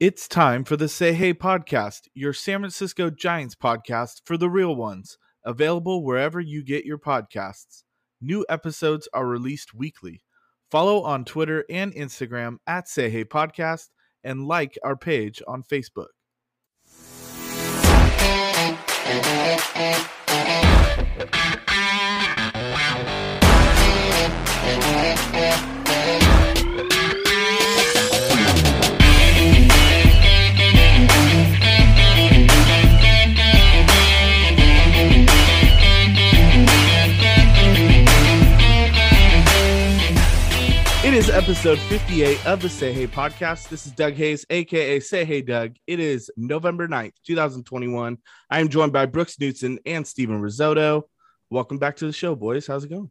It's time for the Say Hey podcast, your San Francisco Giants podcast for the real ones, available wherever you get your podcasts. New episodes are released weekly. Follow on Twitter and Instagram at Say Hey Podcast and like our page on Facebook. Is episode 58 of the Say Hey podcast. This is Doug Hayes, aka Say Hey Doug. It is November 9th, 2021. I am joined by Brooks Knudsen and Stephen Risotto. Welcome back to the show, boys. How's it going?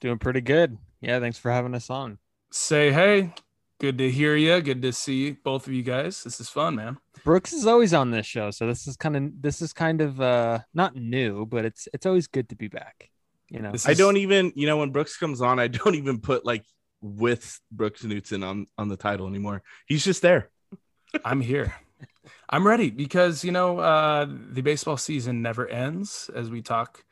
Doing pretty good. Yeah, thanks for having us on. say hey. Good to hear you. Good to see both of you guys. This is fun, man. Brooks is always on this show, so this is kind of this is kind of uh not new, but it's it's always good to be back. You know, This I don't even, you know, when Brooks comes on, I don't even put like with Brooks Knudsen on on the title anymore. He's just there. I'm here. I'm ready because you know uh, the baseball season never ends as we talk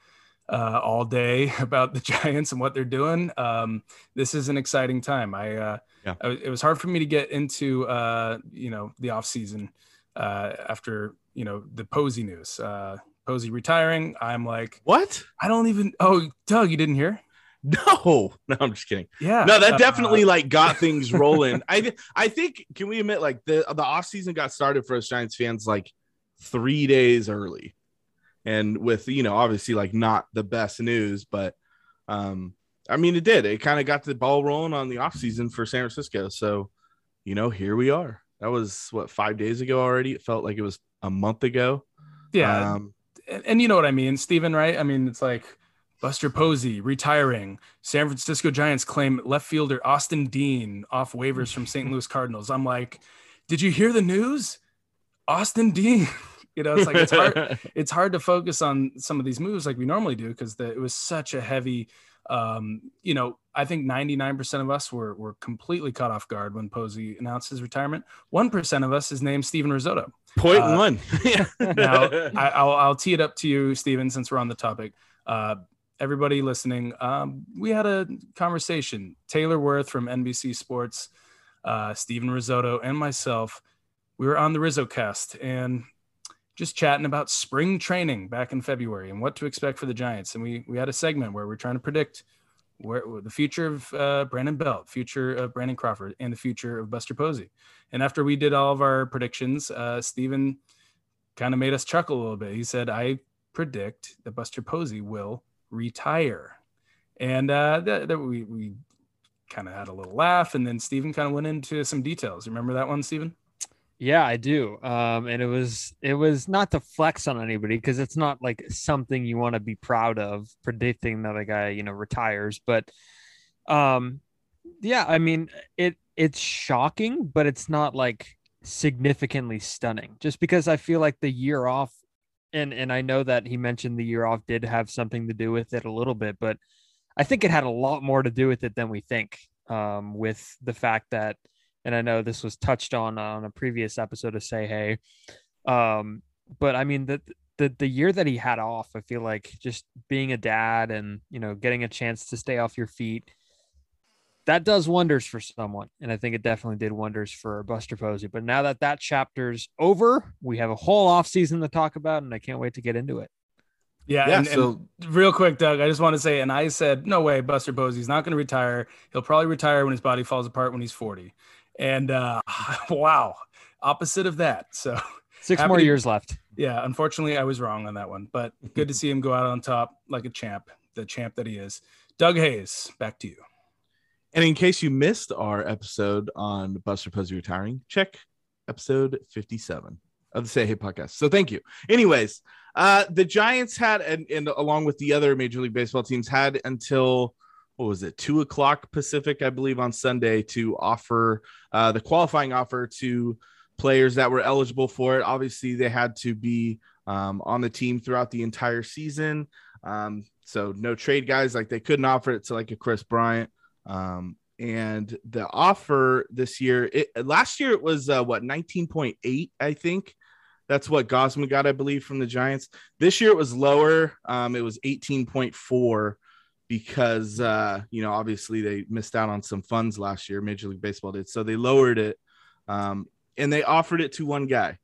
uh, all day about the Giants and what they're doing. Um, this is an exciting time. I, uh, Yeah. I it was hard for me to get into uh, you know the off season uh, after you know the Posey news. Uh, Posey retiring. I'm like, What? I don't even. Oh, Doug, you didn't hear? No, no, I'm just kidding. Yeah. No, that Uh, definitely like got things rolling. I I think can we admit like the the off season got started for us Giants fans like three days early, and with you know obviously like not the best news, but um I mean it did. It kind of got the ball rolling on the off season for San Francisco. So you know here we are. That was what five days ago already. It felt like it was a month ago. yeah. Um, and, and you know what I mean, Steven, right? I mean, it's like Buster Posey retiring. San Francisco Giants claim left fielder Austin Dean off waivers from St. Louis Cardinals. I'm like, did you hear the news? Austin Dean. you know, it's like it's hard. it's hard to focus on some of these moves like we normally do because it was such a heavy. Um, you know, I think 99% of us were were completely caught off guard when Posey announced his retirement. One percent of us is named Steven Risotto Point Uh, one. now I, I'll, I'll tee it up to you steven since we're on the topic uh, everybody listening um, we had a conversation taylor wirth from nbc sports uh, steven risotto and myself we were on the rizzo cast and just chatting about spring training back in february and what to expect for the giants and we we had a segment where we're trying to predict where the future of uh, Brandon Belt, future of Brandon Crawford, and the future of Buster Posey. And after we did all of our predictions, uh, Steven kind of made us chuckle a little bit. He said, I predict that Buster Posey will retire. And uh, that, we, we kind of had a little laugh. And then Stephen kind of went into some details. Remember that one, Stephen? yeah, I do. Um, and it was it was not to flex on anybody because it's not like something you want to be proud of predicting that a guy you know retires, but um, yeah, I mean it it's shocking, but it's not like significantly stunning. Just because I feel like the year off, and and I know that he mentioned the year off did have something to do with it a little bit, but I think it had a lot more to do with it than we think. Um, with the fact that, and I know this was touched on on a previous episode of Say Hey, um, but I mean the the the year that he had off, I feel like just being a dad and you know getting a chance to stay off your feet, that does wonders for someone, and I think it definitely did wonders for Buster Posey. But now that that chapter's over, we have a whole off season to talk about, and I can't wait to get into it. Yeah. Yeah, and, so- and real quick, Doug, I just want to say, and I said, no way, Buster Posey's not going to retire. He'll probably retire when his body falls apart when he's 40. And uh, wow, opposite of that. So Six more to- years left. yeah, unfortunately, I was wrong on that one, but good to see him go out on top like a champ, the champ that he is. Doug Hayes, back to you. And in case you missed our episode on Buster Posey retiring, check episode 57 of the Say Hey podcast. So thank you. Anyways, uh, the Giants had, and, and along with the other Major League Baseball teams, had until what was it, two o'clock Pacific, I believe, on Sunday to offer uh, the qualifying offer to players that were eligible for it. Obviously, they had to be um, on the team throughout the entire season. Um, so no trade guys, like they couldn't offer it to like a Kris Bryant. Um, and the offer this year, it, last year it was uh, what 19.8, I think. That's what Gausman got, I believe, from the Giants. This year it was lower. Um, it was 18.4 because uh, you know obviously they missed out on some funds last year. Major League Baseball did, so they lowered it, um, and they offered it to one guy,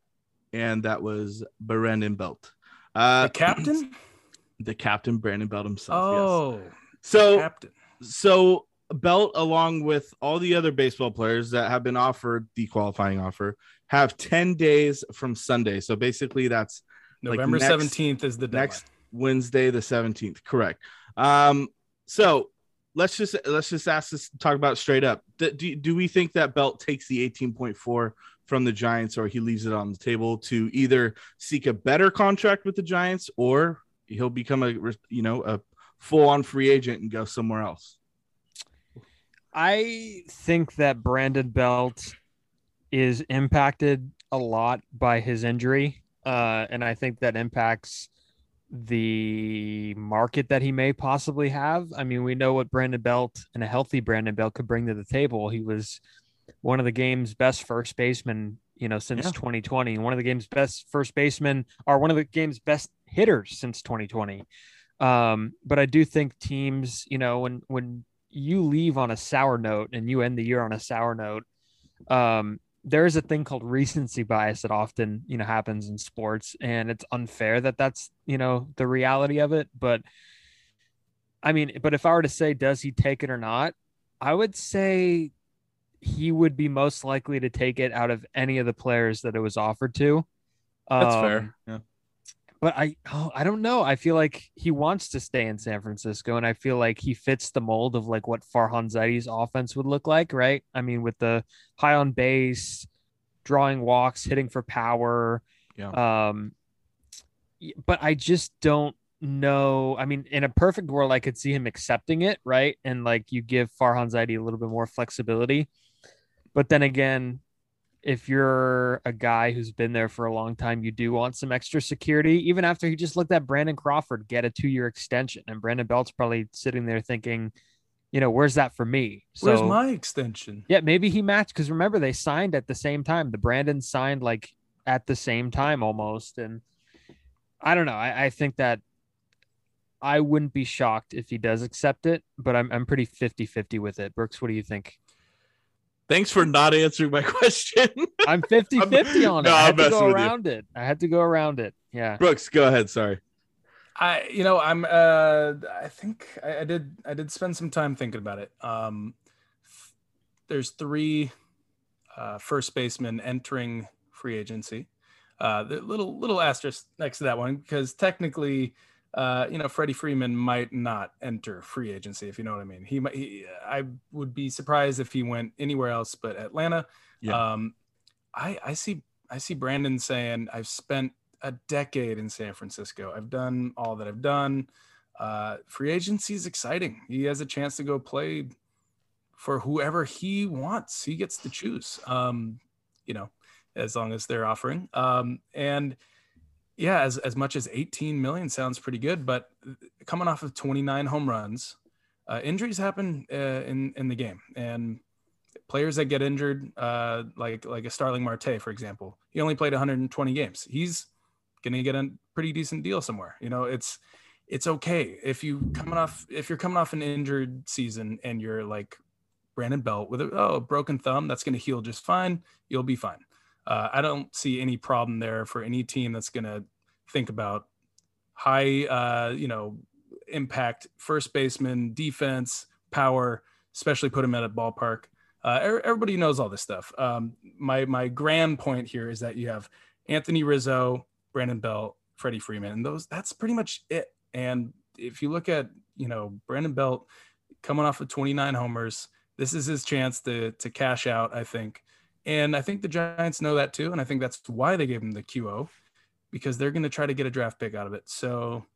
and that was Brandon Belt, uh, the captain, the captain Brandon Belt himself. Oh, yes. so captain. so Belt, along with all the other baseball players that have been offered the qualifying offer, have 10 days from Sunday. So basically, that's November like next, 17th is the deadline. next Wednesday, the 17th. Correct. Um, so let's just let's just ask this talk about straight up. Do, do, do we think that Belt takes the 18.4 from the Giants or he leaves it on the table to either seek a better contract with the Giants or he'll become a you know a full on free agent and go somewhere else? I think that Brandon Belt is impacted a lot by his injury. Uh, and I think that impacts the market that he may possibly have. I mean, we know what Brandon Belt and a healthy Brandon Belt could bring to the table. He was one of the game's best first basemen, you know, since yeah. 2020, one of the game's best first basemen, or one of the game's best hitters since 2020. Um, but I do think teams, you know, when when you leave on a sour note and you end the year on a sour note, um, there is a thing called recency bias that often you know happens in sports, and it's unfair that that's you know the reality of it. But I mean, but if I were to say, does he take it or not? I would say he would be most likely to take it out of any of the players that it was offered to. That's um, fair. Yeah but I oh, I don't know. I feel like he wants to stay in San Francisco, and I feel like he fits the mold of like what Farhan Zaidi's offense would look like, right? I mean, with the high on base, drawing walks, hitting for power. Yeah. Um, but I just don't know. I mean, in a perfect world, I could see him accepting it, right? And like you give Farhan Zaidi a little bit more flexibility. But then again, if you're a guy who's been there for a long time, you do want some extra security. Even after he just looked at Brandon Crawford get a two year extension, and Brandon Belt's probably sitting there thinking, you know, where's that for me? So, where's my extension? Yeah, maybe he matched because remember they signed at the same time. The Brandon signed like at the same time almost, and I don't know. I, I think that I wouldn't be shocked if he does accept it, but I'm I'm pretty 50-50 with it. Brooks, what do you think? Thanks for not answering my question. I'm 50 50 on it. No, I had to go around you. it. I had to go around it. Yeah. Brooks, go ahead. Sorry. I, you know, I'm, uh, I think I, I did, I did spend some time thinking about it. Um, there's three uh, first basemen entering free agency. Uh, the little, little asterisk next to that one, because technically, uh, you know, Freddie Freeman might not enter free agency, if you know what I mean. He might, he, I would be surprised if he went anywhere else but Atlanta. Yeah. Um, I, I see, I see Brandon saying, I've spent a decade in San Francisco. I've done all that I've done. Uh, free agency is exciting. He has a chance to go play for whoever he wants. He gets to choose, um, you know, as long as they're offering. Um, and, yeah, as, as much as 18 million sounds pretty good, but coming off of 29 home runs, uh, injuries happen uh, in in the game, and players that get injured, uh, like like a Starling Marte, for example, he only played 120 games. He's gonna get a pretty decent deal somewhere. You know, it's it's okay if you coming off if you're coming off an injured season and you're like Brandon Belt with a oh, broken thumb, that's gonna heal just fine. You'll be fine. Uh, I don't see any problem there for any team that's going to think about high, uh, you know, impact first baseman, defense, power, especially put him at a ballpark. Uh, everybody knows all this stuff. Um, my my grand point here is that you have Anthony Rizzo, Brandon Belt, Freddie Freeman, and those that's pretty much it. And if you look at you know Brandon Belt coming off of 29 homers, this is his chance to to cash out. I think And I think the Giants know that too. And I think that's why they gave him the QO because they're going to try to get a draft pick out of it. So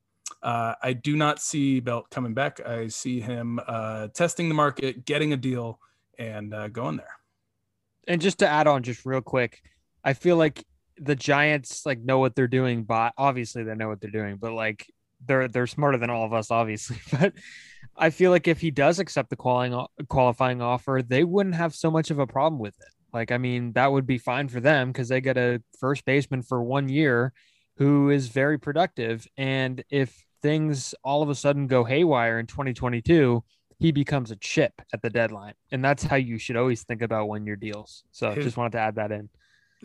uh, I do not see Belt coming back. I see him uh, testing the market, getting a deal, and uh, going there. And just to add on, just real quick, I feel like the Giants like know what they're doing, but obviously they know what they're doing, but like they're they're smarter than all of us, obviously. But I feel like if he does accept the qualifying qualifying offer, they wouldn't have so much of a problem with it. Like, I mean, that would be fine for them because they get a first baseman for one year who is very productive. And if things all of a sudden go haywire in 2022, he becomes a chip at the deadline. And that's how you should always think about when your deals. So his, just wanted to add that in.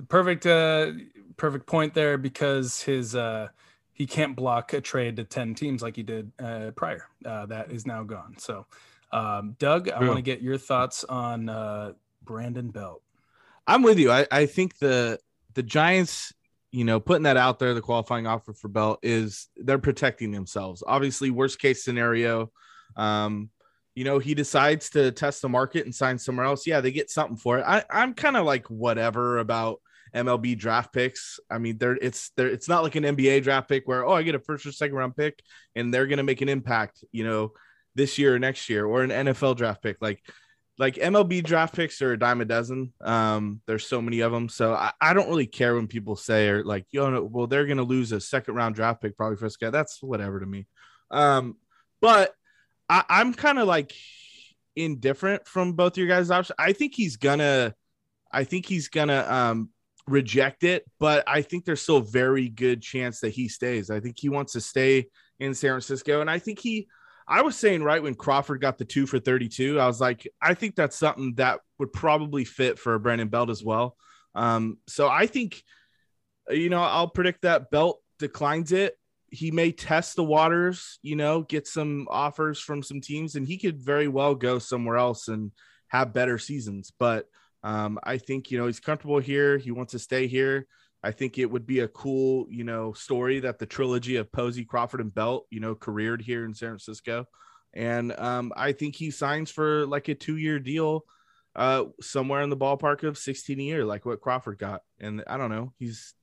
Perfect, uh, perfect point there because his, uh, he can't block a trade to 10 teams like he did uh, prior. Uh, that is now gone. So, um, Doug, I want to get your thoughts on uh, Brandon Belt. I'm with you. I, I think the the Giants, you know, putting that out there, the qualifying offer for Belt is they're protecting themselves. Obviously, worst case scenario, um, you know, he decides to test the market and sign somewhere else. Yeah, they get something for it. I, I'm kind of like whatever about MLB draft picks. I mean, they're it's there. It's not like an NBA draft pick where oh, I get a first or second round pick and they're gonna make an impact. You know, this year or next year, or an NFL draft pick. Like like MLB draft picks are a dime a dozen. Um, there's so many of them. So I, I don't really care when people say or like, yo, know, well, they're gonna lose a second round draft pick probably for this guy. That's whatever to me. Um, but I, I'm kind of like indifferent from both your guys' options. I think he's gonna I think he's gonna um reject it, but I think there's still a very good chance that he stays. I think he wants to stay in San Francisco, and I think he I was saying right when Crawford got the two for 32, I was like, I think that's something that would probably fit for Brandon Belt as well. Um, so I think, you know, I'll predict that Belt declines it. He may test the waters, you know, get some offers from some teams, and he could very well go somewhere else and have better seasons. But um, I think, you know, he's comfortable here. He wants to stay here. I think it would be a cool, you know, story that the trilogy of Posey, Crawford, and Belt, you know, careered here in San Francisco. And um, I think he signs for like a two year deal uh, somewhere in the ballpark of 16 a year, like what Crawford got. And I don't know, he's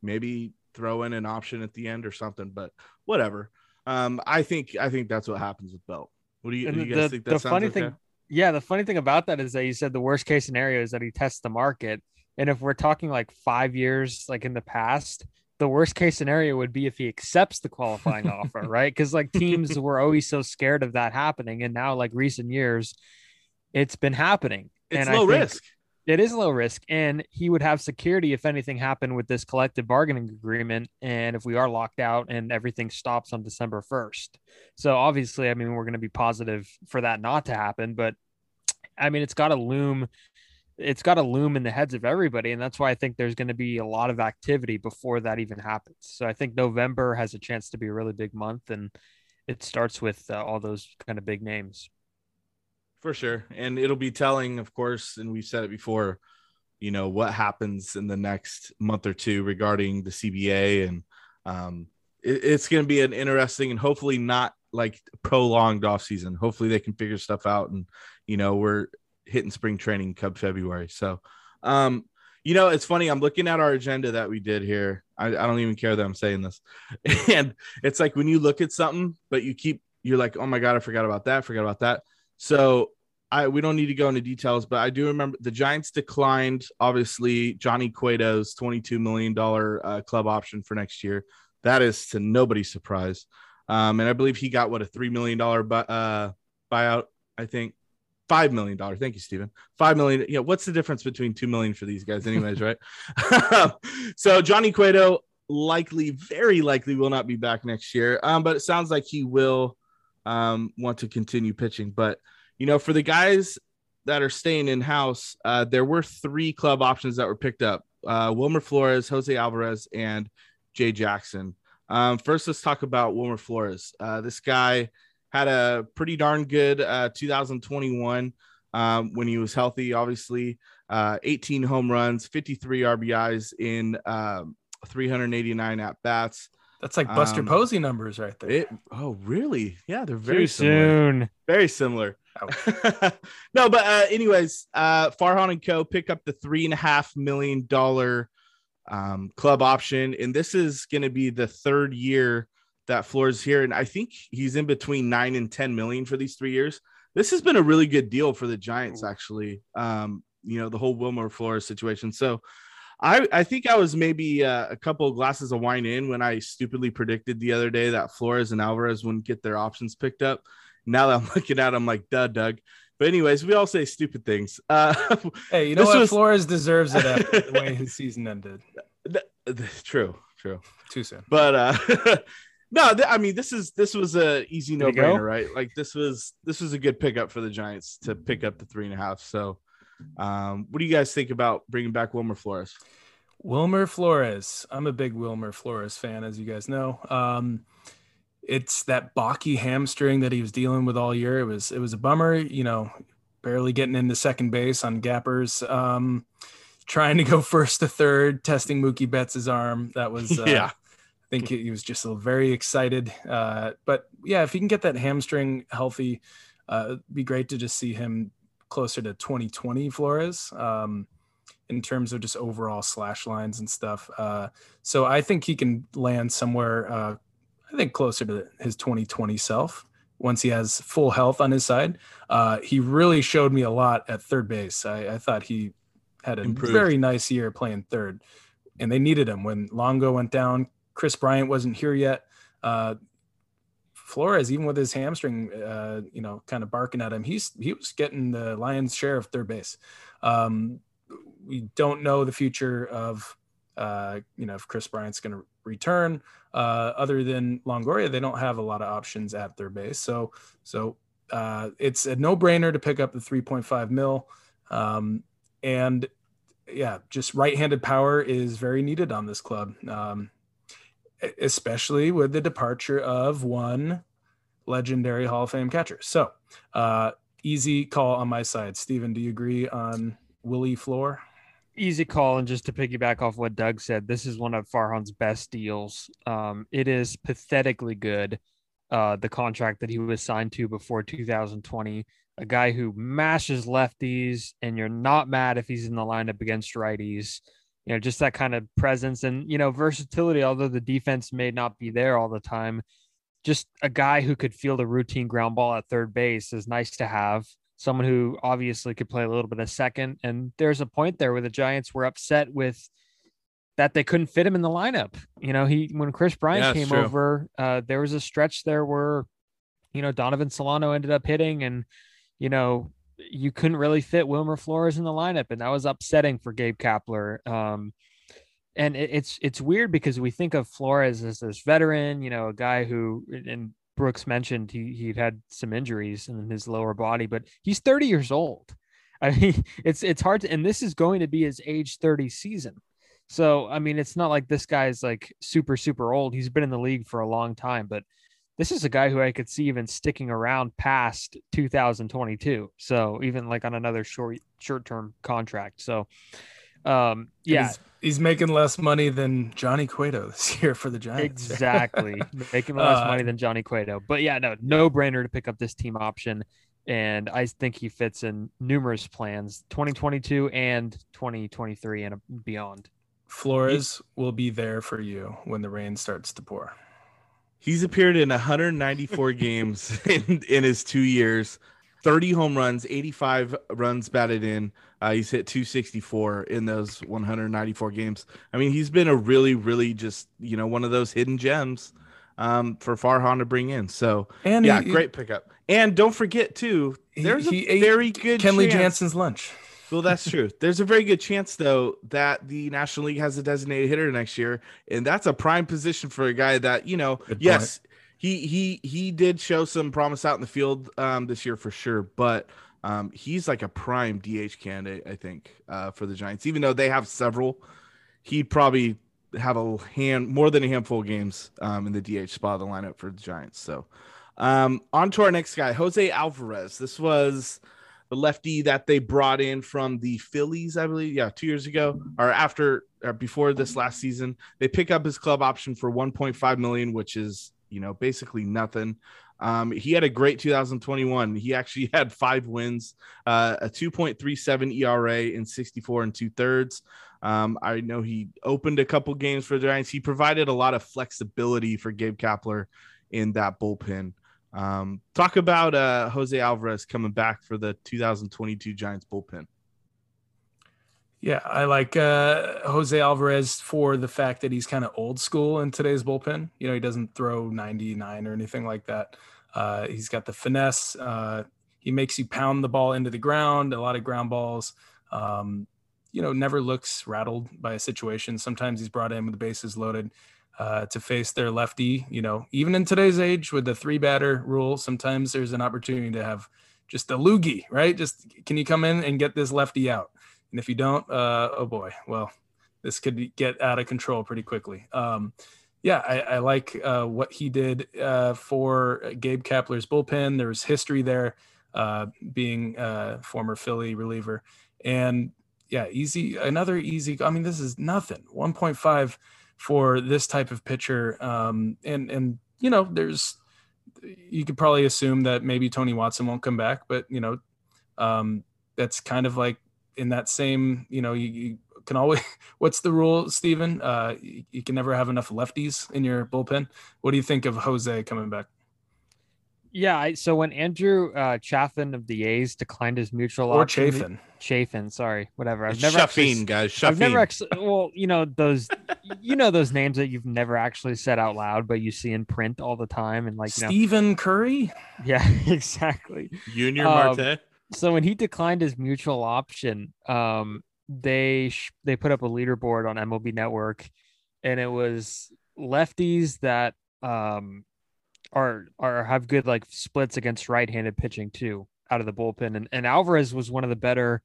maybe throw in an option at the end or something, but whatever. Um, I think I think that's what happens with Belt. What do you, do you guys the, think that the funny okay? thing? Yeah, the funny thing about that is that you said the worst case scenario is that he tests the market. And if we're talking like five years, like in the past, the worst case scenario would be if he accepts the qualifying offer, right? Because like teams were always so scared of that happening. And now, like recent years, it's been happening. It's and low risk. It is low risk. And he would have security if anything happened with this collective bargaining agreement. And if we are locked out and everything stops on December 1st. So obviously, I mean, we're going to be positive for that not to happen. But I mean, it's got to loom it's got to loom in the heads of everybody and that's why i think there's going to be a lot of activity before that even happens. So i think november has a chance to be a really big month and it starts with uh, all those kind of big names. For sure and it'll be telling of course and we've said it before you know what happens in the next month or two regarding the cba and um, it, it's going to be an interesting and hopefully not like prolonged off season. Hopefully they can figure stuff out and you know we're hitting spring training come February. So, um, you know, it's funny. I'm looking at our agenda that we did here. I, I don't even care that I'm saying this. and it's like when you look at something, but you keep, you're like, oh my God, I forgot about that, forgot about that. So I, we don't need to go into details, but I do remember the Giants declined, obviously, Johnny Cueto's $22 million uh, club option for next year. That is to nobody's surprise. Um, and I believe he got what a $3 million bu- uh, buyout, I think five million dollars. Thank you, Stephen. Five million. You know, what's the difference between two million for these guys, anyways, right? so Johnny Cueto likely, very likely, will not be back next year. Um, but it sounds like he will um, want to continue pitching. But you know, for the guys that are staying in house, uh, there were three club options that were picked up: uh, Wilmer Flores, Jose Alvarez, and Jay Jackson. Um, first, let's talk about Wilmer Flores. Uh, this guy had a pretty darn good uh, 2021 um, when he was healthy, obviously. Uh, 18 home runs, 53 RBIs in um, 389 at bats. That's like Buster Um, Posey numbers right there. It, oh, really? Yeah, they're very Too similar. soon. Very similar. no, but uh, anyways, uh, Farhan and Co. pick up the three and a half million dollar um, club option, and this is going to be the third year that Flores here, and I think he's in between nine and ten million for these three years. This has been a really good deal for the Giants, actually. Um, you know, the whole Wilmer Flores situation. So. I, I think I was maybe uh, a couple glasses of wine in when I stupidly predicted the other day that Flores and Alvarez wouldn't get their options picked up. Now that I'm looking at, it, I'm like, duh, Doug. But anyways, we all say stupid things. Uh, Hey, you know what? was- Flores deserves it after the way his season ended. true, true. Too soon. But uh, no, th- I mean, this is this was a easy no There you go. brainer, right? Like this was this was a good pickup for the Giants to pick up the three and a half. So, um, what do you guys think about bringing back Wilmer Flores? Wilmer Flores. I'm a big Wilmer Flores fan, as you guys know. Um, it's that Baki hamstring that he was dealing with all year. It was it was a bummer, you know, barely getting into second base on gappers. Um, trying to go first to third, testing Mookie Betts' arm. That was uh, Yeah. I think he was just very excited. Uh, but yeah, if he can get that hamstring healthy, uh, it'd be great to just see him closer to 2020 Flores um, in terms of just overall slash lines and stuff. Uh, so I think he can land somewhere, uh, I think closer to his 2020 self once he has full health on his side. Uh, he really showed me a lot at third base. I, I thought he had a Improved. very nice year playing third, and they needed him when Longo went down. Kris Bryant wasn't here yet. Uh, Flores, even with his hamstring, uh, you know, kind of barking at him, he's he was getting the lion's share of third base. Um, we don't know the future of, uh, you know, if Kris Bryant's going to return. Uh, other than Longoria, they don't have a lot of options at third base. So, so uh, it's a no-brainer to pick up the 3.5 mil. Um, and yeah, just right-handed power is very needed on this club. Um, especially with the departure of one legendary Hall of Fame catcher. So, uh, easy call on my side. Steven, do you agree on Willie Floor? easy call and just to piggyback off what Doug said, this is one of Farhan's best deals. Um, it is pathetically good. Uh, the contract that he was signed to before 2020, a guy who mashes lefties, and you're not mad if he's in the lineup against righties. You know, just that kind of presence and you know versatility. Although the defense may not be there all the time, just a guy who could field a routine ground ball at third base is nice to have someone who obviously could play a little bit of second. And there's a point there where the Giants were upset with that they couldn't fit him in the lineup. You know, he when Kris Bryant Yeah, came true. over, uh, there was a stretch there where, you know, Donovan Solano ended up hitting, and you know, you couldn't really fit Wilmer Flores in the lineup, and that was upsetting for Gabe Kapler. Um, and it, it's it's weird because we think of Flores as this veteran, you know, a guy who and Brooks mentioned he he'd had some injuries in his lower body, but he's 30 years old. I mean, it's it's hard to, and this is going to be his age 30 season. So I mean, it's not like this guy's like super super old. He's been in the league for a long time, but this is a guy who I could see even sticking around past 2022. So even like on another short short term contract. So um yeah, He's, he's making less money than Johnny Cueto this year for the Giants. Exactly. Making less Uh, money than Johnny Cueto. But yeah, no, no brainer to pick up this team option. And I think he fits in numerous plans 2022 and 2023 and beyond. Flores will be there for you when the rain starts to pour. He's appeared in 194 games in, in his two years, 30 home runs, 85 runs batted in. Uh, he's hit 264 in those 194 games. I mean, he's been a really, really just, you know, one of those hidden gems um, for Farhan to bring in. So, And yeah, he, great pickup. And don't forget, too, there's he a very good Kenley chance- Jansen's lunch. Well, that's true. There's a very good chance, though, that the National League has a designated hitter next year, and that's a prime position for a guy that you know. Good yes, he he he did show some promise out in the field um, this year for sure, but um, he's like a prime DH candidate, I think, uh, for the Giants. Even though they have several, he'd probably have a hand more than a handful of games um, in the DH spot of the lineup for the Giants. So, um, on to our next guy, Jose Alvarez. This was the lefty that they brought in from the Phillies, I believe. Yeah, two years ago or after or before this last season. They pick up his club option for 1.5 million, which is you know basically nothing. Um, he had a great 2021. He actually had five wins, uh, a 2.37 ERA in 64 and two thirds. Um, I know he opened a couple games for the Giants. He provided a lot of flexibility for Gabe Kapler in that bullpen. Um, talk about uh, Jose Alvarez coming back for the 2022 Giants bullpen. Yeah, I like uh, Jose Alvarez for the fact that he's kind of old school in today's bullpen. You know, he doesn't throw 99 or anything like that. Uh, he's got the finesse. Uh, he makes you pound the ball into the ground, a lot of ground balls. Um, you know, never looks rattled by a situation. Sometimes he's brought in with the bases loaded uh, to face their lefty. You know, even in today's age with the three batter rule, sometimes there's an opportunity to have just a loogie, right? Just can you come in and get this lefty out? And if you don't, uh, oh boy, well, this could get out of control pretty quickly. Um, yeah, I, I like uh, what he did uh, for Gabe Kapler's bullpen. There's history there, uh, being a former Philly reliever, and yeah, easy. Another easy. I mean, this is nothing. 1.5 for this type of pitcher, um, and and you know, there's you could probably assume that maybe Tony Watson won't come back, but you know, um, that's kind of like in that same. You know, you, you can always. What's the rule, Stephen? Uh, you, you can never have enough lefties in your bullpen. What do you think of Jose coming back? Yeah, I, so when Andrew uh, Chaffin of the A's declined his mutual Or option, Chaffin, Chafin, sorry, whatever. I've It's never actually, Shafin, guys. I've never actually. Well, you know those, you know those names that you've never actually said out loud, but you see in print all the time, and like you know, Stephen Curry. yeah, exactly. Junior Um, Marte. So when he declined his mutual option, um, they sh- they put up a leaderboard on MLB Network, and it was lefties that um are are have good like splits against right-handed pitching too out of the bullpen, and and Alvarez was one of the better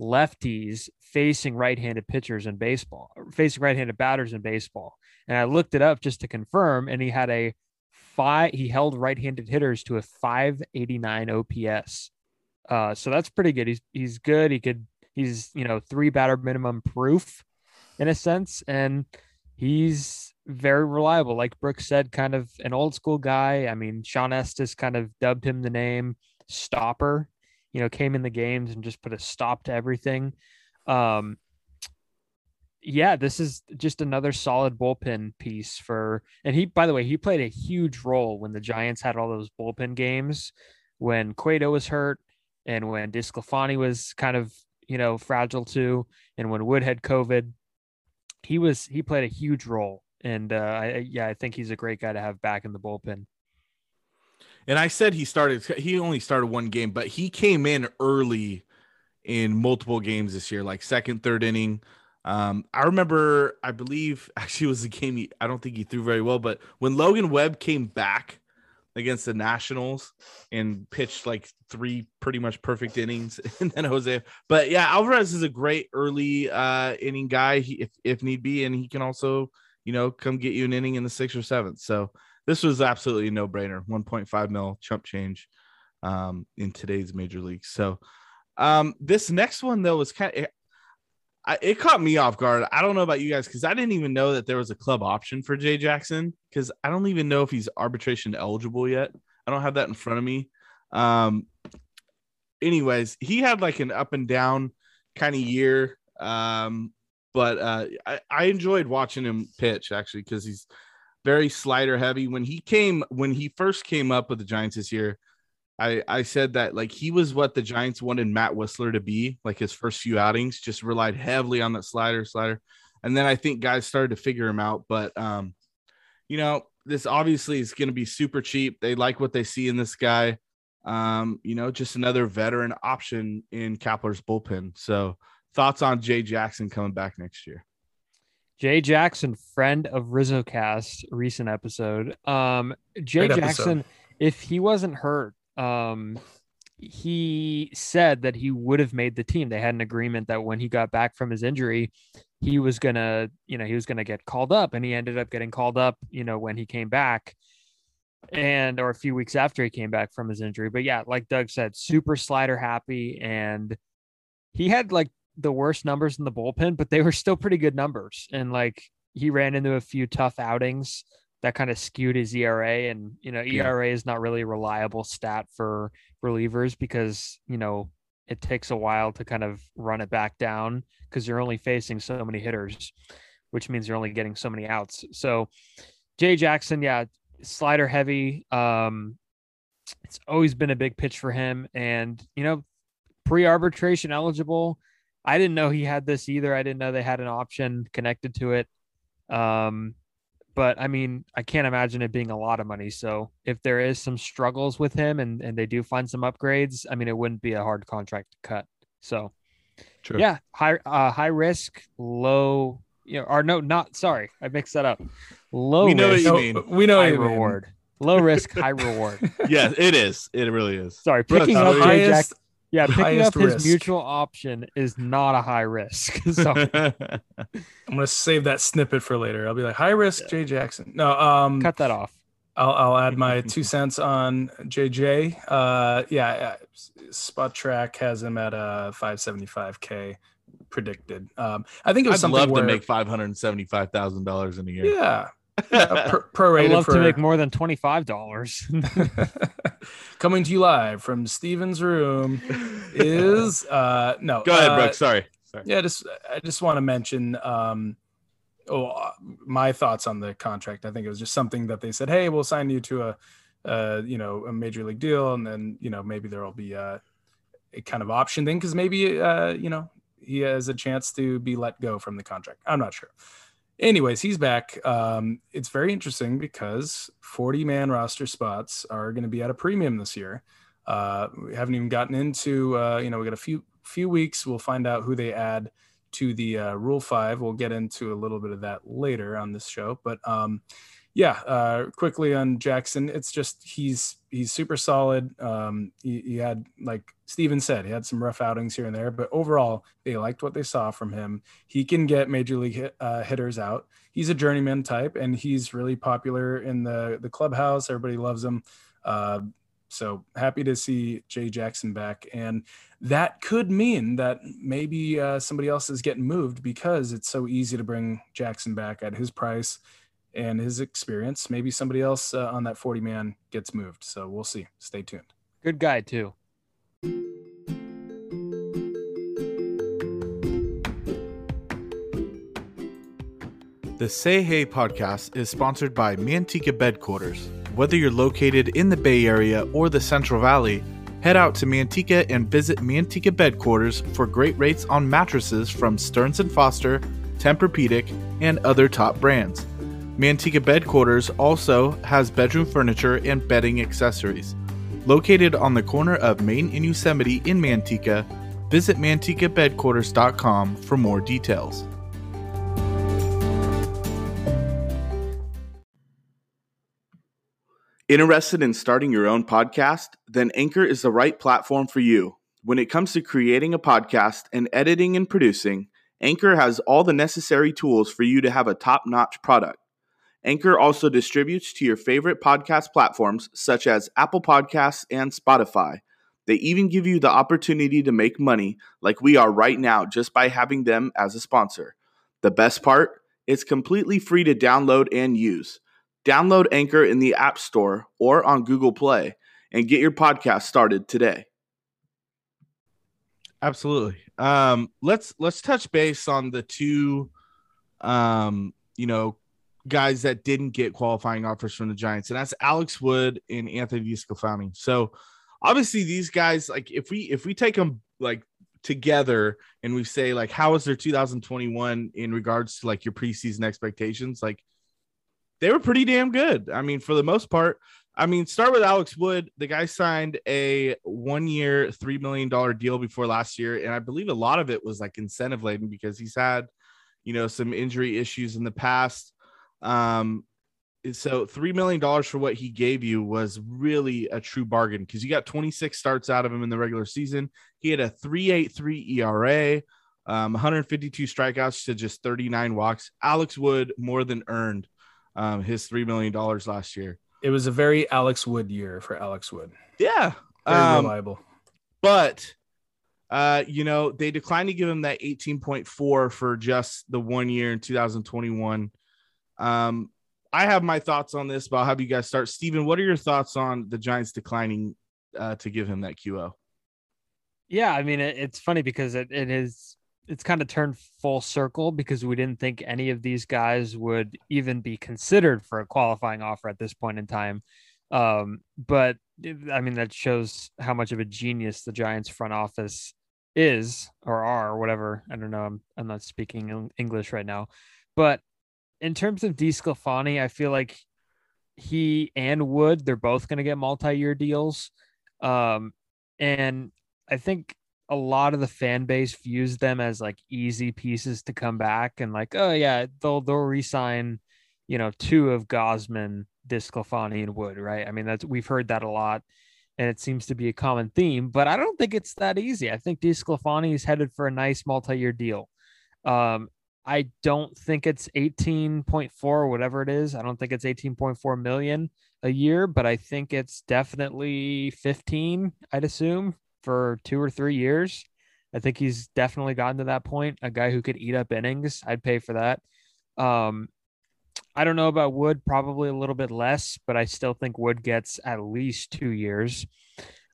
lefties facing right-handed pitchers in baseball, facing right-handed batters in baseball. And I looked it up just to confirm, and he had a five. He held right-handed hitters to a 589 OPS. Uh, so that's pretty good. He's he's good. He could he's you know three batter minimum proof in a sense, and he's very reliable. Like Brooks said, kind of an old school guy. I mean, Shawn Estes kind of dubbed him the name stopper. You know, came in the games and just put a stop to everything. Um, yeah, this is just another solid bullpen piece for, and he, by the way, he played a huge role when the Giants had all those bullpen games when Cueto was hurt and when DeSclafani was kind of, you know, fragile too, and when Wood had COVID, he was, he played a huge role. And uh, I, yeah, I think he's a great guy to have back in the bullpen. And I said he started. He only started one game, but he came in early in multiple games this year, like second, third inning. Um, I remember, I believe, actually, was a game. He, I don't think he threw very well, but when Logan Webb came back against the Nationals and pitched like three pretty much perfect innings, and then Jose. But yeah, Alvarez is a great early uh, inning guy, he, if if need be, and he can also, you know, come get you an inning in the sixth or seventh. So this was absolutely a no brainer 1.5 mil chump change um, in today's major league. So um, this next one though was kind of I, it caught me off guard. I don't know about you guys because I didn't even know that there was a club option for Jay Jackson because I don't even know if he's arbitration eligible yet. I don't have that in front of me. Um, anyways, he had like an up and down kind of year. Um, but uh, I, I enjoyed watching him pitch actually because he's very slider heavy. When he came, when he first came up with the Giants this year, I I said that like he was what the Giants wanted Matt Wisler to be, like his first few outings, just relied heavily on that slider, slider, and then I think guys started to figure him out. But um, you know, this obviously is going to be super cheap. They like what they see in this guy. Um, you know, just another veteran option in Kapler's bullpen. So, thoughts on Jay Jackson coming back next year? Jay Jackson, friend of RizzoCast, recent episode. Um, Jay Great Jackson, episode. if he wasn't hurt, um, he said that he would have made the team. They had an agreement that when he got back from his injury, he was gonna, you know, he was gonna get called up, and he ended up getting called up, you know, when he came back. and or a few weeks after he came back from his injury. But yeah, like Doug said, super slider happy, and he had like the worst numbers in the bullpen, but they were still pretty good numbers. And like he ran into a few tough outings that kind of skewed his ERA. And you know, ERA yeah. is not really a reliable stat for relievers because you know it takes a while to kind of run it back down because you're only facing so many hitters, which means you're only getting so many outs. So Jay Jackson, yeah, slider heavy. Um, it's always been a big pitch for him, and you know, pre-arbitration eligible. I didn't know he had this either. I didn't know they had an option connected to it. Um, but I mean, I can't imagine it being a lot of money. So if there is some struggles with him and and they do find some upgrades, I mean, it wouldn't be a hard contract to cut. So, True. yeah, high uh, high risk, low. You know, or no, not sorry, I mixed that up. Low we know risk, what you mean. We know high reward. Low risk, high reward. yeah, it is. It really is. Sorry, picking up Jay Jack. Yeah, picking up his risk. mutual option is not a high risk. So I'm gonna save that snippet for later. I'll be like high risk yeah. Jay Jackson. No, um, cut that off. I'll, I'll add my two cents on JJ. Uh, yeah, Spotrac has him at a 575k predicted. Um, I think it was something I'd something love where, to make five hundred seventy five thousand dollars in a year. Yeah, yeah pro- prorated. I'd love for... to make more than twenty five dollars. Coming to you live from Steven's room is uh no. Go ahead, uh, Brooke. Sorry. Sorry. Yeah, just I just want to mention um oh uh, my thoughts on the contract. I think it was just something that they said, "Hey, we'll sign you to a uh you know, a major league deal and then, you know, maybe there'll be a, a kind of option thing cuz maybe uh you know, he has a chance to be let go from the contract. I'm not sure anyways, he's back. Um, it's very interesting because 40 man roster spots are going to be at a premium this year. Uh, we haven't even gotten into, uh, you know, we got a few few weeks. We'll find out who they add to the uh, Rule Five. We'll get into a little bit of that later on this show, but um, yeah, uh, quickly on Jackson, it's just he's he's super solid. Um, he, he, had like Steven said, he had some rough outings here and there, but overall they liked what they saw from him. He can get major league hit, uh, hitters out. He's a journeyman type, and he's really popular in the the clubhouse. Everybody loves him. Uh, so happy to see Jay Jackson back, and that could mean that maybe uh, somebody else is getting moved because it's so easy to bring Jackson back at his price and his experience. Maybe somebody else uh, on that 40 man gets moved. So we'll see. Stay tuned. Good guy, too. The Say Hey podcast is sponsored by Manteca Bedquarters. Whether you're located in the Bay Area or the Central Valley, head out to Manteca and visit Manteca Bedquarters for great rates on mattresses from Stearns & Foster, Tempur-Pedic, and other top brands. Manteca Bedquarters also has bedroom furniture and bedding accessories. Located on the corner of Main and Yosemite in Manteca, visit mantecabedquarters.com for more details. Interested in starting your own podcast? Then Anchor is the right platform for you. When it comes to creating a podcast and editing and producing, Anchor has all the necessary tools for you to have a top notch product. Anchor also distributes to your favorite podcast platforms such as Apple Podcasts and Spotify. They even give you the opportunity to make money like we are right now just by having them as a sponsor. The best part? It's completely free to download and use. Download Anchor in the App Store or on Google Play and get your podcast started today. Absolutely. Um, let's let's touch base on the two um, you know, guys that didn't get qualifying offers from the Giants, and that's Alex Wood and Anthony DeSclafani. So obviously these guys, like if we if we take them like together and we say like how was their 2021 in regards to like your preseason expectations, like they were pretty damn good. I mean, for the most part. I mean, start with Alex Wood. The guy signed a one year, $3 million deal before last year. And I believe a lot of it was like incentive laden because he's had, you know, some injury issues in the past. Um, so three million dollars for what he gave you was really a true bargain because you got 26 starts out of him in the regular season. He had a 3.83 ERA, um, 152 strikeouts to just 39 walks. Alex Wood more than earned um, his three million dollars last year. It was a very Alex Wood year for Alex Wood. Yeah. Very Um, reliable. but uh, you know, they declined to give him that 18.4 for just the one year in 2021. Um, I have my thoughts on this, but I'll have you guys start. Steven, what are your thoughts on the Giants declining uh, to give him that QO? Yeah, I mean it, it's funny because it, it is it's kind of turned full circle because we didn't think any of these guys would even be considered for a qualifying offer at this point in time. Um, but I mean that shows how much of a genius the Giants front office is or are or whatever. I don't know. I'm I'm not speaking English right now, but in terms of DeSclafani, I feel like he and Wood they're both going to get multi-year deals. Um, and I think a lot of the fan base views them as like easy pieces to come back and like, oh yeah, they'll they'll resign, you know, two of Gausman, DeSclafani, and Wood, right? I mean, that's we've heard that a lot, and it seems to be a common theme. But I don't think it's that easy. I think DeSclafani is headed for a nice multi-year deal. Um, I don't think it's 18.4 or whatever it is. I don't think it's 18.4 million a year, but I think it's definitely 15, I'd assume, for two or three years. I think he's definitely gotten to that point. A guy who could eat up innings, I'd pay for that. Um, I don't know about Wood, probably a little bit less, but I still think Wood gets at least two years.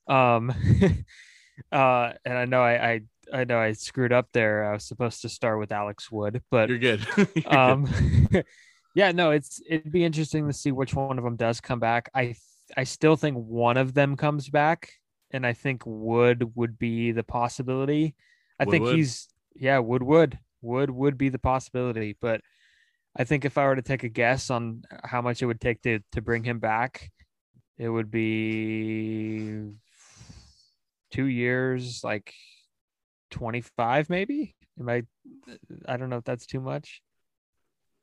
Um, uh, and I know I, I I know I screwed up there. I was supposed to start with Alex Wood, but You're good. You're good. um yeah no it's it'd be interesting to see which one of them does come back i i still think one of them comes back and i think wood would be the possibility i Wood think would? he's yeah wood would Wood would be the possibility but i think if i were to take a guess on how much it would take to to bring him back it would be two years like 25 maybe am i i don't know if that's too much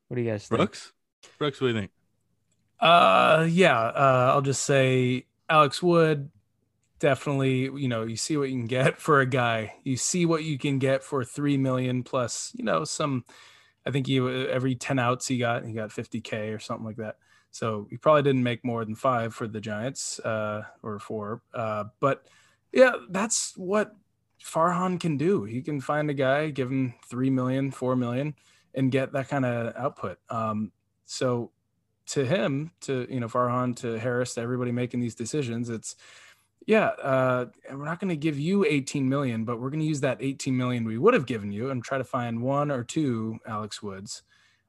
what do you guys think? Brooks? Brooks, what do you think? Uh, yeah. Uh, I'll just say Alex Wood. Definitely, you know, you see what you can get for a guy. You see what you can get for three million plus. You know, some. I think he every ten outs he got, he got fifty k or something like that. So he probably didn't make more than five for the Giants, uh, or four. Uh, but yeah, that's what Farhan can do. He can find a guy, give him three million, four million, and get that kind of output. Um, so to him, to you know, Farhan, to Harris, to everybody making these decisions, it's yeah, uh, we're not going to give you 18 million, but we're going to use that 18 million we would have given you and try to find one or two Alex Woods,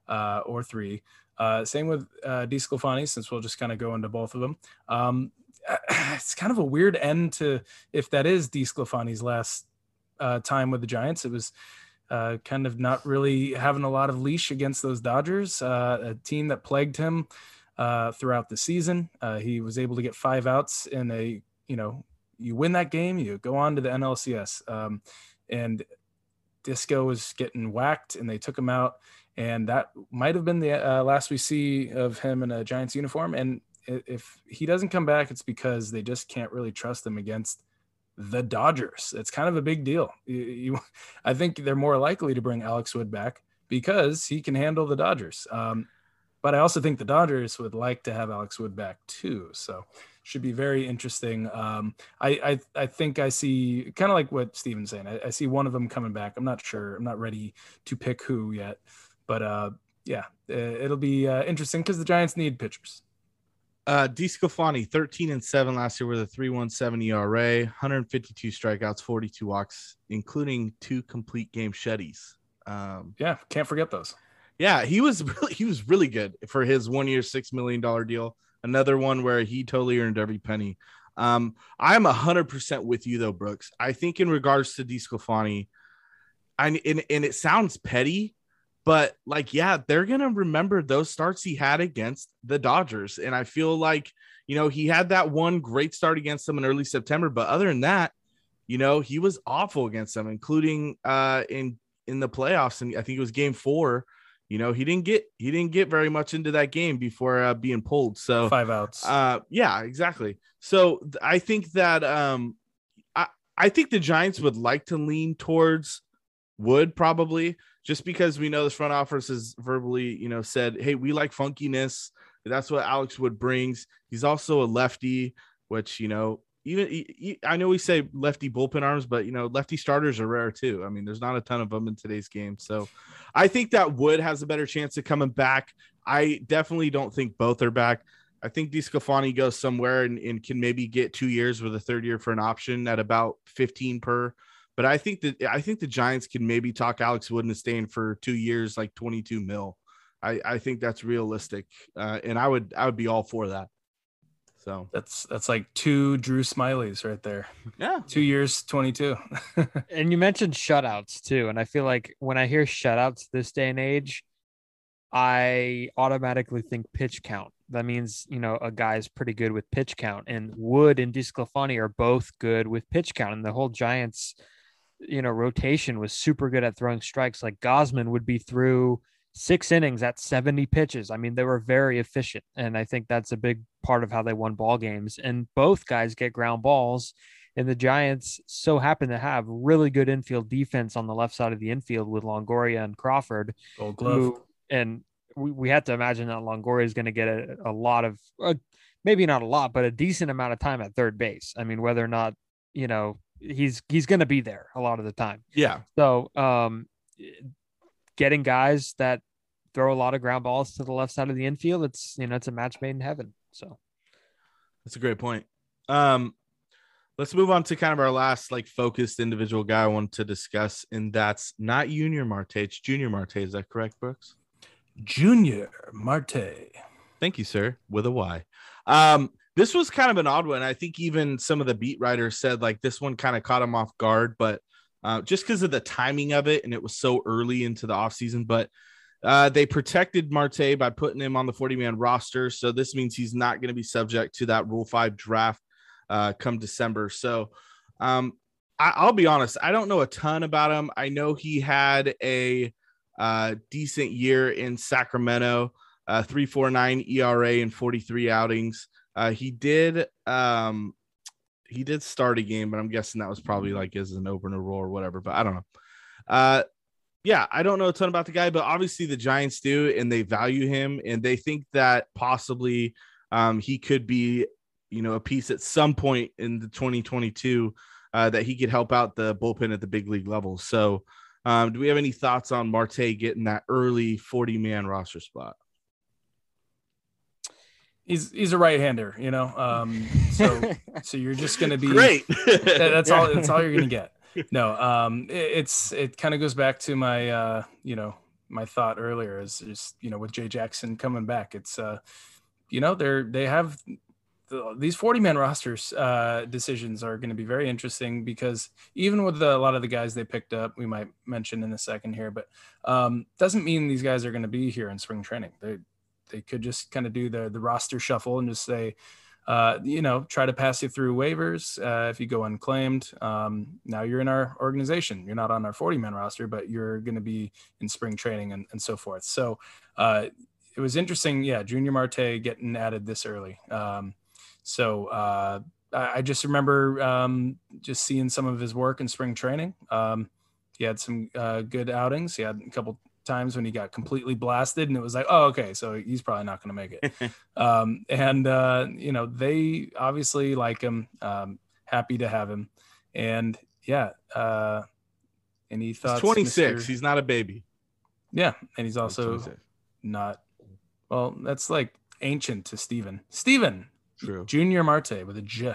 uh, or three. Uh, same with uh, DeSclafani, since we'll just kind of go into both of them. Um, it's kind of a weird end to if that is DeSclafani's last uh, time with the Giants. It was uh, kind of not really having a lot of leash against those Dodgers, uh, a team that plagued him uh, throughout the season. Uh, he was able to get five outs in a, you know, you win that game, you go on to the NLCS. Um, and Disco was getting whacked and they took him out. And that might have been the uh, last we see of him in a Giants uniform. And if he doesn't come back, it's because they just can't really trust him against the Dodgers. It's kind of a big deal. You, you, I think they're more likely to bring Alex Wood back because he can handle the Dodgers. Um, but I also think the Dodgers would like to have Alex Wood back too. So should be very interesting. Um, I, I I think I see kind of like what Steven's saying. I, I see one of them coming back. I'm not sure. I'm not ready to pick who yet. But uh, yeah, uh, it'll be uh, interesting because the Giants need pitchers. Uh, DeSclafani, 13 and 7 last year with a 317 ERA, 152 strikeouts, 42 walks, including two complete game sheddies. Um, Yeah, can't forget those. yeah, he was really he was really good for his one year, six million dollar deal. Another one where he totally earned every penny. Um, I'm a hundred percent with you though, Brooks. I think in regards to DeSclafani, I and, and it sounds petty, but like, yeah, they're gonna remember those starts he had against the Dodgers. And I feel like, you know, he had that one great start against them in early September, but other than that, you know, he was awful against them, including uh in in the playoffs. And I think it was game four. You know, he didn't get he didn't get very much into that game before uh, being pulled. So Five outs. uh, yeah, exactly. So I think that um, I I think the Giants would like to lean towards Wood probably just because we know this front office has verbally you know said, hey, we like funkiness. That's what Alex Wood brings. He's also a lefty, which you know, even I know we say lefty bullpen arms, but you know, lefty starters are rare too. I mean, there's not a ton of them in today's game, so I think that Wood has a better chance of coming back. I definitely don't think both are back. I think DeSclafani goes somewhere and, and, can maybe get two years with a third year for an option at about 15 per. But I think that I think the Giants can maybe talk Alex Wood into staying for two years, like 22 mil. I, I think that's realistic, uh, and I would I would be all for that. So that's that's like two Drew Smylys right there. Yeah, two years, 22. and you mentioned shutouts too, and I feel like when I hear shutouts this day and age, I automatically think pitch count. That means, you know, a guy's pretty good with pitch count. And Wood and DeSclafani are both good with pitch count. And the whole Giants, you know, rotation was super good at throwing strikes. Like Gausman would be through six innings at 70 pitches. I mean, they were very efficient. And I think that's a big part of how they won ball games. And both guys get ground balls. And the Giants so happen to have really good infield defense on the left side of the infield with Longoria and Crawford. Gold glove. Who, and we, we have to imagine that Longoria is going to get a, a lot of, uh, maybe not a lot, but a decent amount of time at third base. I mean, whether or not, you know, he's, he's going to be there a lot of the time. Yeah. So, um, getting guys that throw a lot of ground balls to the left side of the infield, it's, you know, it's a match made in heaven. So that's a great point. Um, let's move on to kind of our last like focused individual guy I want to discuss, and that's not Junior Marte, it's Yunior Marte. Is that correct, Brooks? Junior Marte. Thank you, sir, with a Y. Um, this was kind of an odd one. I think even some of the beat writers said like this one kind of caught him off guard, but uh, just because of the timing of it and it was so early into the offseason. But uh, they protected Marte by putting him on the 40 man roster. So this means he's not going to be subject to that Rule 5 draft uh, come December. So um, I, will be honest, I don't know a ton about him. I know he had a uh, decent year in Sacramento, uh, 349 ERA and 43 outings. Uh, he did um, he did start a game, but I'm guessing that was probably like as an opener role or whatever. But I don't know. Uh, yeah, I don't know a ton about the guy, but obviously the Giants do, and they value him, and they think that possibly um, he could be, you know, a piece at some point in the 2022 uh, that he could help out the bullpen at the big league level. So um, do we have any thoughts on Marte getting that early 40 man roster spot? He's he's a right hander, you know. Um, so so you're just gonna be great. that, that's yeah. all that's all you're gonna get. No, um, it, it's it kind of goes back to my uh, you know, my thought earlier is just, you know, with Jay Jackson coming back. It's uh, you know, they're they have the, these 40 man rosters uh, decisions are going to be very interesting because even with the, a lot of the guys they picked up, we might mention in a second here, but um, doesn't mean these guys are going to be here in spring training. They they could just kind of do the the roster shuffle and just say, uh, you know, try to pass you through waivers uh, if you go unclaimed. Um, now you're in our organization. You're not on our 40 man roster, but you're going to be in spring training and, and so forth. So uh, it was interesting. Yeah, Junior Marte getting added this early. Um, so uh, I just remember um, just seeing some of his work in spring training. Um, he had some uh, good outings. He had a couple times when he got completely blasted, and it was like, oh, okay, so he's probably not going to make it. um, and uh, you know, they obviously like him. Um, happy to have him, and yeah. Uh, any thoughts? He's 26. Mr. He's not a baby. Yeah, and he's also he's not. Well, that's like ancient to Steven. Steven, True. Junior Marte with a J.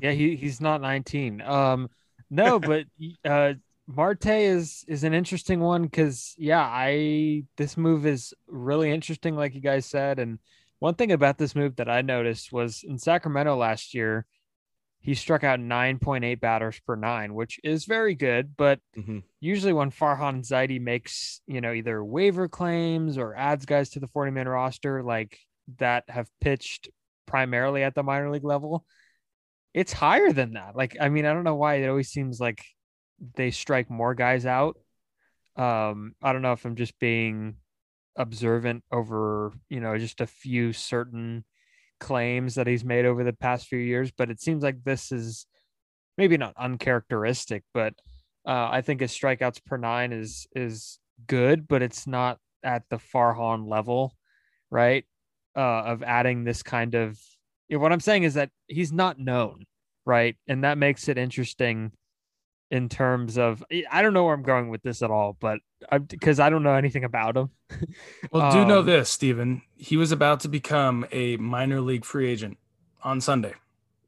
yeah, he, he's not 19. Um, no, but uh, Marte is is an interesting one because yeah, I this move is really interesting, like you guys said. And one thing about this move that I noticed was in Sacramento last year, he struck out 9.8 batters per nine, which is very good. But mm-hmm. usually when Farhan Zaidi makes, you know, either waiver claims or adds guys to the 40 man roster, like that have pitched primarily at the minor league level, it's higher than that. Like, I mean, I don't know why it always seems like they strike more guys out. Um, I don't know if I'm just being observant over, you know, just a few certain claims that he's made over the past few years, but it seems like this is maybe not uncharacteristic, but uh, I think his strikeouts per nine is is good, but it's not at the Farhan level, right? uh, of adding this kind of. You know, what I'm saying is that he's not known, right, and that makes it interesting in terms of I don't know where I'm going with this at all, but because I, I, don't know anything about him. well, do um, know this, Stephen. He was about to become a minor league free agent on Sunday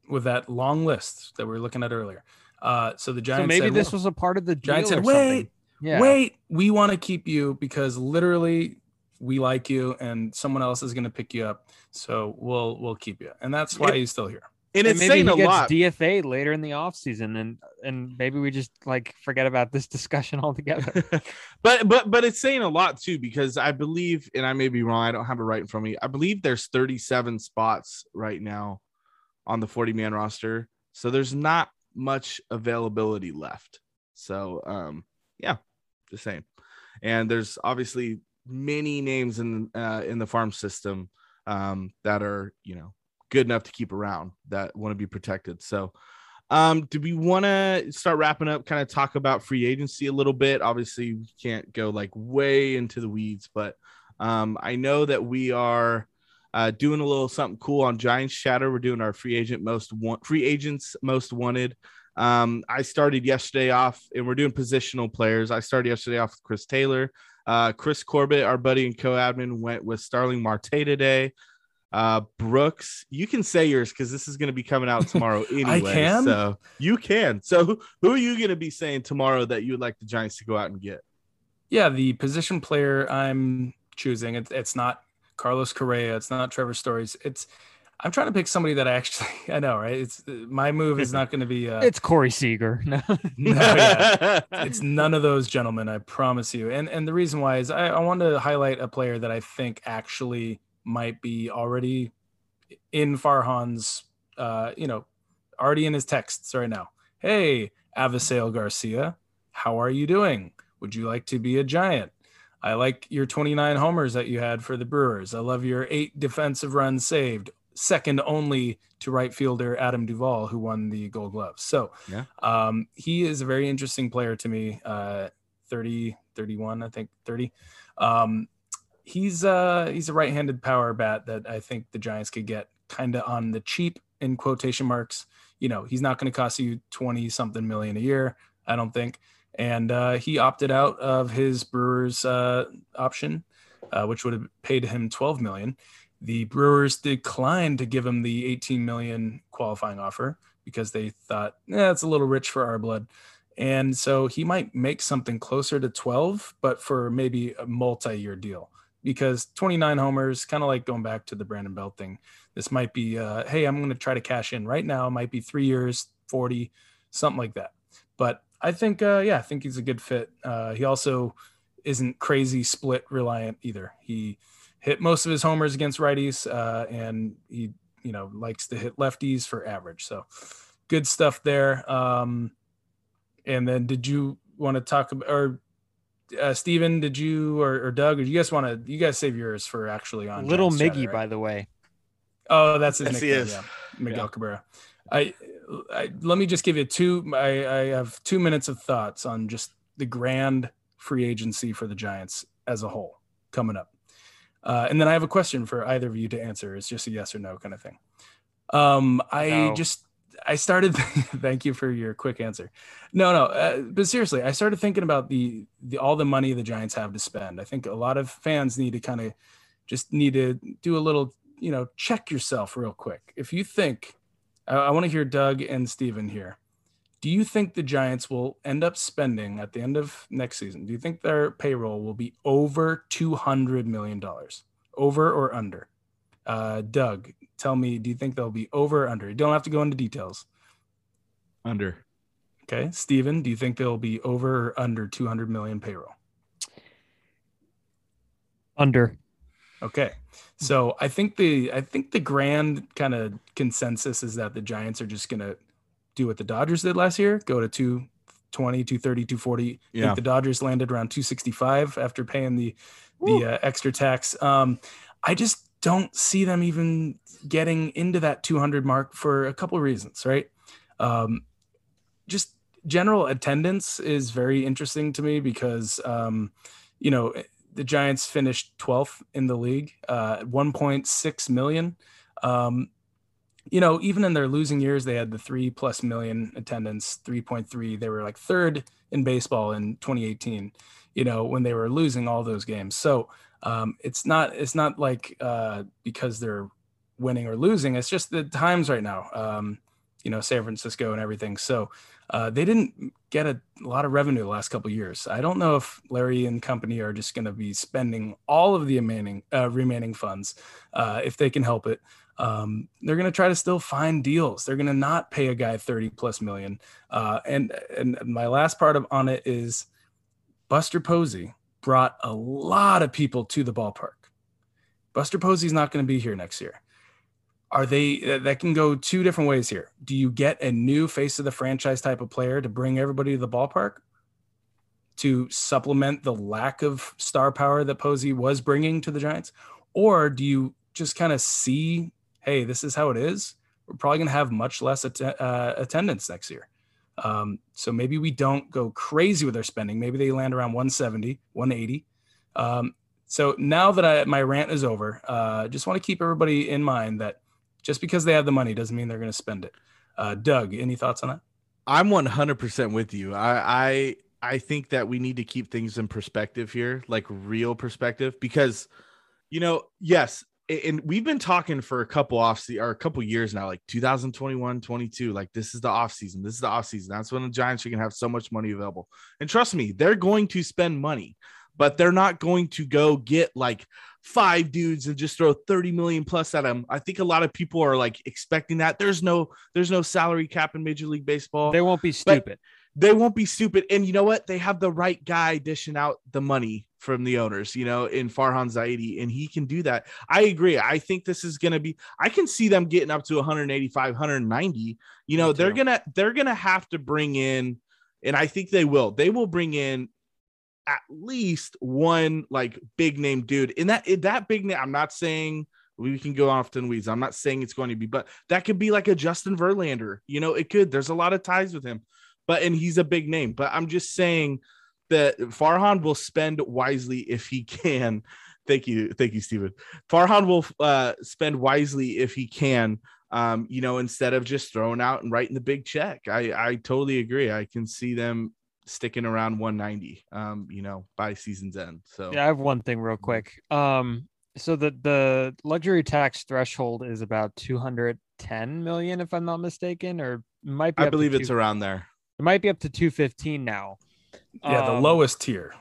with that long list that we were looking at earlier. Uh, so the Giants. So maybe said, this was a part of the Giants said, "Wait, yeah. wait, we want to keep you because literally we like you, and someone else is going to pick you up. So we'll we'll keep you, and that's why it, he's still here." And, and it's maybe saying he a gets lot. DFA later in the offseason and and maybe we just like forget about this discussion altogether. but but but it's saying a lot too because I believe, and I may be wrong, I don't have it right in front of me. I believe there's 37 spots right now on the 40 man roster, so there's not much availability left. So um yeah, just saying. And there's obviously many names in uh, in the farm system um, that are you know good enough to keep around that want to be protected. So, um, do we want to start wrapping up? Kind of talk about free agency a little bit. Obviously, we can't go like way into the weeds, but um, I know that we are uh, doing a little something cool on Giants Chatter. We're doing our free agent most want free agents most wanted. Um, I started yesterday off, and we're doing positional players. I started yesterday off with Chris Taylor. Uh, Chris Corbett, our buddy and co-admin, went with Starling Marte today. Uh, Brooks, you can say yours because this is going to be coming out tomorrow anyway. I can. So you can. So who are you going to be saying tomorrow that you would like the Giants to go out and get? Yeah, the position player I'm choosing. It's, it's not Carlos Correa. It's not Trevor Stories. It's I'm trying to pick somebody that I actually I know, right? It's my move is not going to be. Uh, it's Corey Seager. No, no yeah. it's none of those gentlemen. I promise you. And and the reason why is I, I want to highlight a player that I think actually might be already in Farhan's, uh, you know, already in his texts right now. Hey, Avisail Garcia, how are you doing? Would you like to be a giant? I like your 29 homers that you had for the Brewers. I love your eight defensive runs saved, second only to right fielder Adam Duvall, who won the Gold Gloves. So, yeah. um, he is a very interesting player to me. Uh, 30, 31, I think 30. Um, he's uh he's a right-handed power bat that I think the Giants could get kind of on the cheap in quotation marks. You know, he's not going to cost you 20 something million a year, I don't think. And uh, he opted out of his Brewers uh, option, uh, which would have paid him 12 million. The Brewers declined to give him the 18 million qualifying offer because they thought, yeah, it's a little rich for our blood. And so he might make something closer to 12, but for maybe a multi-year deal because 29 homers, kind of like going back to the Brandon Belt thing. This might be, uh, hey, I'm going to try to cash in right now. It might be three years, 40, something like that. But I think, uh, yeah, I think he's a good fit. Uh, he also isn't crazy split reliant either. He hit most of his homers against righties, uh, and he, you know, likes to hit lefties for average. So good stuff there. Um, and then did you want to talk about, or uh, Steven, did you or, or Doug, or you guys want to? You guys save yours for actually on Little Giants Miggy, right? by the way. Oh, that's his yes, nickname. Yeah. Miguel yeah. Cabrera. I, I let me just give you two. I, I have two minutes of thoughts on just the grand free agency for the Giants as a whole coming up, uh, and then I have a question for either of you to answer. It's just a yes or no kind of thing. Um, I no. just I started. thank you for your quick answer. No, no, uh, but seriously, I started thinking about the the all the money the Giants have to spend. I think a lot of fans need to kind of just need to do a little, you know, check yourself real quick. If you think, I, I want to hear Doug and Steven here. Do you think the Giants will end up spending at the end of next season? Do you think their payroll will be over two hundred million dollars, over or under? Uh, Doug, tell me, do you think they'll be over or under? You don't have to go into details. Under. Okay. Steven, do you think they'll be over or under 200 million payroll? Under. Okay. So I think the I think the grand kind of consensus is that the Giants are just going to do what the Dodgers did last year, go to 220, 230, 240. Yeah. I think the Dodgers landed around 265 after paying the the uh, extra tax. Um, I just don't see them even getting into that 200 mark for a couple of reasons, right? Um, just general attendance is very interesting to me because, um, you know, the Giants finished 12th in the league, uh, 1.6 million. Um, you know, even in their losing years, they had the three plus million attendance, 3.3. They were like third in baseball in 2018, you know, when they were losing all those games. So um, it's not, it's not like uh, because they're winning or losing. It's just the times right now, um, you know, San Francisco and everything. So uh, they didn't get a lot of revenue the last couple years. I don't know if Larry and company are just going to be spending all of the remaining uh, remaining funds uh, if they can help it. Um, they're going to try to still find deals. They're going to not pay a guy 30 plus million. Uh, and and my last part of on it is Buster Posey brought a lot of people to the ballpark. Buster Posey's not going to be here next year. Are they that can go two different ways here. Do you get a new face of the franchise type of player to bring everybody to the ballpark? To supplement the lack of star power that posey was bringing to the giants? Or do you just kind of see hey this is how it is? We're probably going to have much less att- uh, attendance next year um, so maybe we don't go crazy with our spending maybe they land around 170 180 um, so now that I, my rant is over, uh, just want to keep everybody in mind that just because they have the money doesn't mean they're going to spend it. Uh, Doug, any thoughts on that? I'm 100% with you. I, I I think that we need to keep things in perspective here, like real perspective, because you know, yes, and we've been talking for a couple off the or a couple years now, like 2021, 22. Like this is the off season. This is the off season. That's when the Giants are gonna have so much money available. And trust me, they're going to spend money, but they're not going to go get like five dudes and just throw 30 million plus at them. I think a lot of people are like expecting that. There's no there's no salary cap in Major League Baseball. They won't be stupid. They won't be stupid. And you know what? They have the right guy dishing out the money from the owners, you know, in Farhan Zaidi, and he can do that. I agree. I think this is going to be, I can see them getting up to 185, 190. You know, they're going to, they're going to have to bring in, and I think they will, they will bring in at least one like big name dude. In that in that big name, I'm not saying we can go off to weeds. I'm not saying it's going to be, but that could be like a Justin Verlander. You know, it could. There's a lot of ties with him, but and he's a big name. But I'm just saying that Farhan will spend wisely if he can. Thank you, thank you, Stephen. Farhan will uh, spend wisely if he can. Um, you know, instead of just throwing out and writing the big check. I I totally agree. I can see them sticking around 190 um you know by season's end so yeah i have one thing real mm-hmm. quick um so the the luxury tax threshold is about 210 million if i'm not mistaken or might be i believe it's around there it might be up to 215 now yeah um, the lowest tier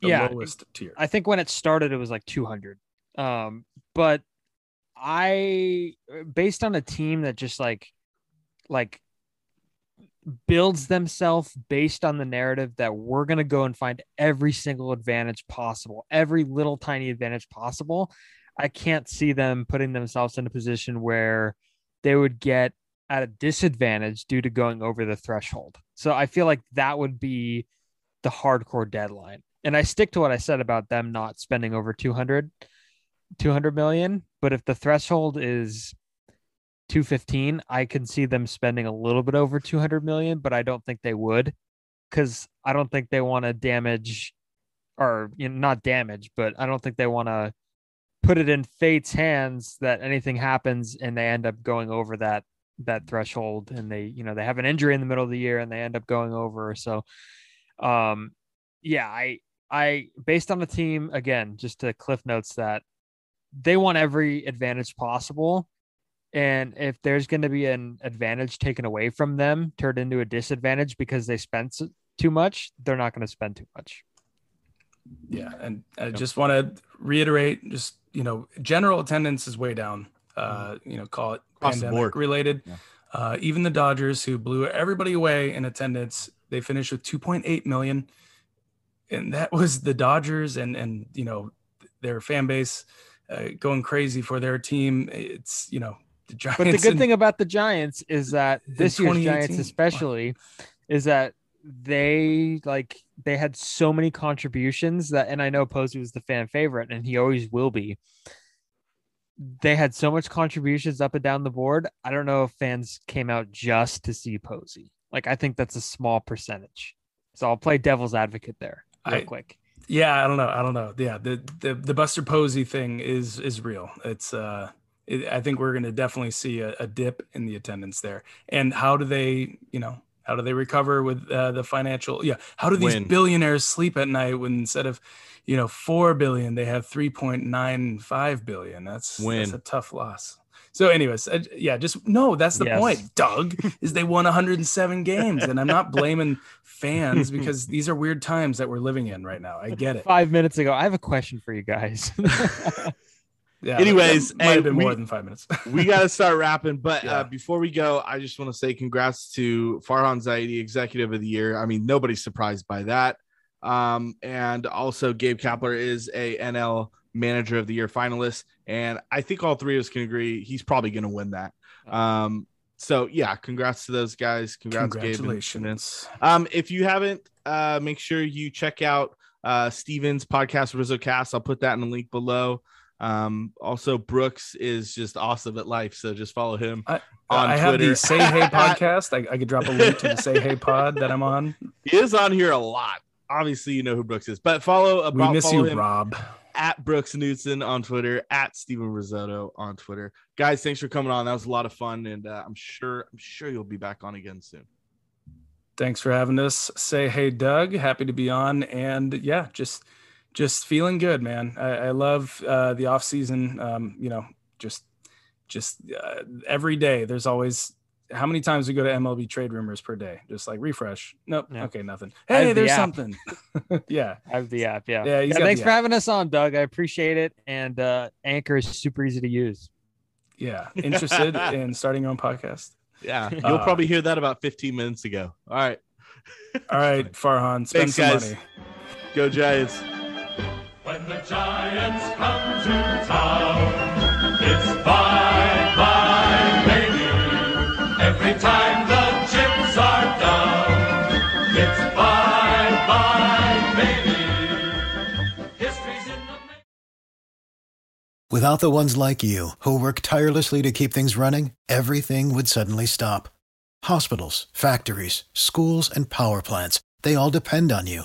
the yeah lowest tier i think when it started it was like 200 um but i based on a team that just like like builds themselves based on the narrative that we're going to go and find every single advantage possible, every little tiny advantage possible. I can't see them putting themselves in a position where they would get at a disadvantage due to going over the threshold. So I feel like that would be the hardcore deadline. And I stick to what I said about them not spending over 200 200 million, but if the threshold is 215, I can see them spending a little bit over 200 million, but I don't think they would because I don't think they want to damage or you know, not damage, but I don't think they want to put it in fate's hands that anything happens and they end up going over that that threshold and they you know they have an injury in the middle of the year and they end up going over so um yeah i i based on the team again just to cliff notes that they want every advantage possible and if there's going to be an advantage taken away from them, turned into a disadvantage because they spent too much, they're not going to spend too much. Yeah. And I just want to reiterate just, you know, general attendance is way down. Uh, mm-hmm. you know, call it Across pandemic related. Yeah. Uh, even the Dodgers, who blew everybody away in attendance, they finished with 2.8 million. And that was the Dodgers and, and you know, their fan base uh, going crazy for their team. It's, you know, the Giants. But the good in, thing about the Giants is that this year's Giants, especially, is that they like they had so many contributions that, and I know Posey was the fan favorite, and he always will be. They had so much contributions up and down the board. I don't know if fans came out just to see Posey. Like I think that's a small percentage. So I'll play devil's advocate there real I, quick. Yeah, I don't know. I don't know. Yeah, the the the Buster Posey thing is is real. It's uh, it, I think we're going to definitely see a, a, dip in the attendance there. And how do they, you know, how do they recover with uh, the financial? Yeah, how do these Win. billionaires sleep at night when instead of, you know, four billion they have three point nine five billion? That's Win. that's a tough loss. So, anyways, uh, yeah, just no. That's the yes. point, Doug. Is they won 107 games, and I'm not blaming fans because these are weird times that we're living in right now. I get it. Five minutes ago, I have a question for you guys. yeah. Anyways, might have been we, more than five minutes. we got to start wrapping, but uh, yeah. uh, before we go, I just want to say congrats to Farhan Zaidi, Executive of the Year. I mean, nobody's surprised by that. Um, and also Gabe Kapler is a NL Manager of the Year finalist, and I think all three of us can agree he's probably going to win that. Um, so yeah, congrats to those guys. Congrats, Congratulations. Gabe um, if you haven't, uh, make sure you check out uh Steven's podcast, Rizzo Cast. I'll put that in the link below. Um, also Brooks is just awesome at life, so just follow him. I, on I have the Say Hey podcast. I, I could drop a link to the Say Hey pod that I'm on. He is on here a lot. Obviously, you know who Brooks is, but follow. About, we miss follow you, him. Rob at Brooks Knudsen on Twitter, at Steven Risotto on Twitter. Guys, thanks for coming on. That was a lot of fun, and uh, I'm sure I'm sure you'll be back on again soon. Thanks for having us. Say hey, Doug. Happy to be on, and yeah, just just feeling good, man. I, I love uh, the off season. Um, you know, just just uh, every day. There's always how many times we go to MLB trade rumors per day? Just like refresh. Nope. Yeah. Okay, nothing. Hey, there's the something. yeah. I have the app. Yeah. Yeah. yeah thanks for app. having us on, Doug. I appreciate it. And uh, Anchor is super easy to use. Yeah. Interested in starting your own podcast? Yeah. You'll uh, probably hear that about 15 minutes ago. All right. all right, Farhan. Spend thanks, some guys. money. Go Giants. When the Giants come to town, it's bye bye, baby. Every time the chips are down, it's bye bye, baby. History's in the. Without the ones like you, who work tirelessly to keep things running, everything would suddenly stop. Hospitals, factories, schools, and power plants, they all depend on you.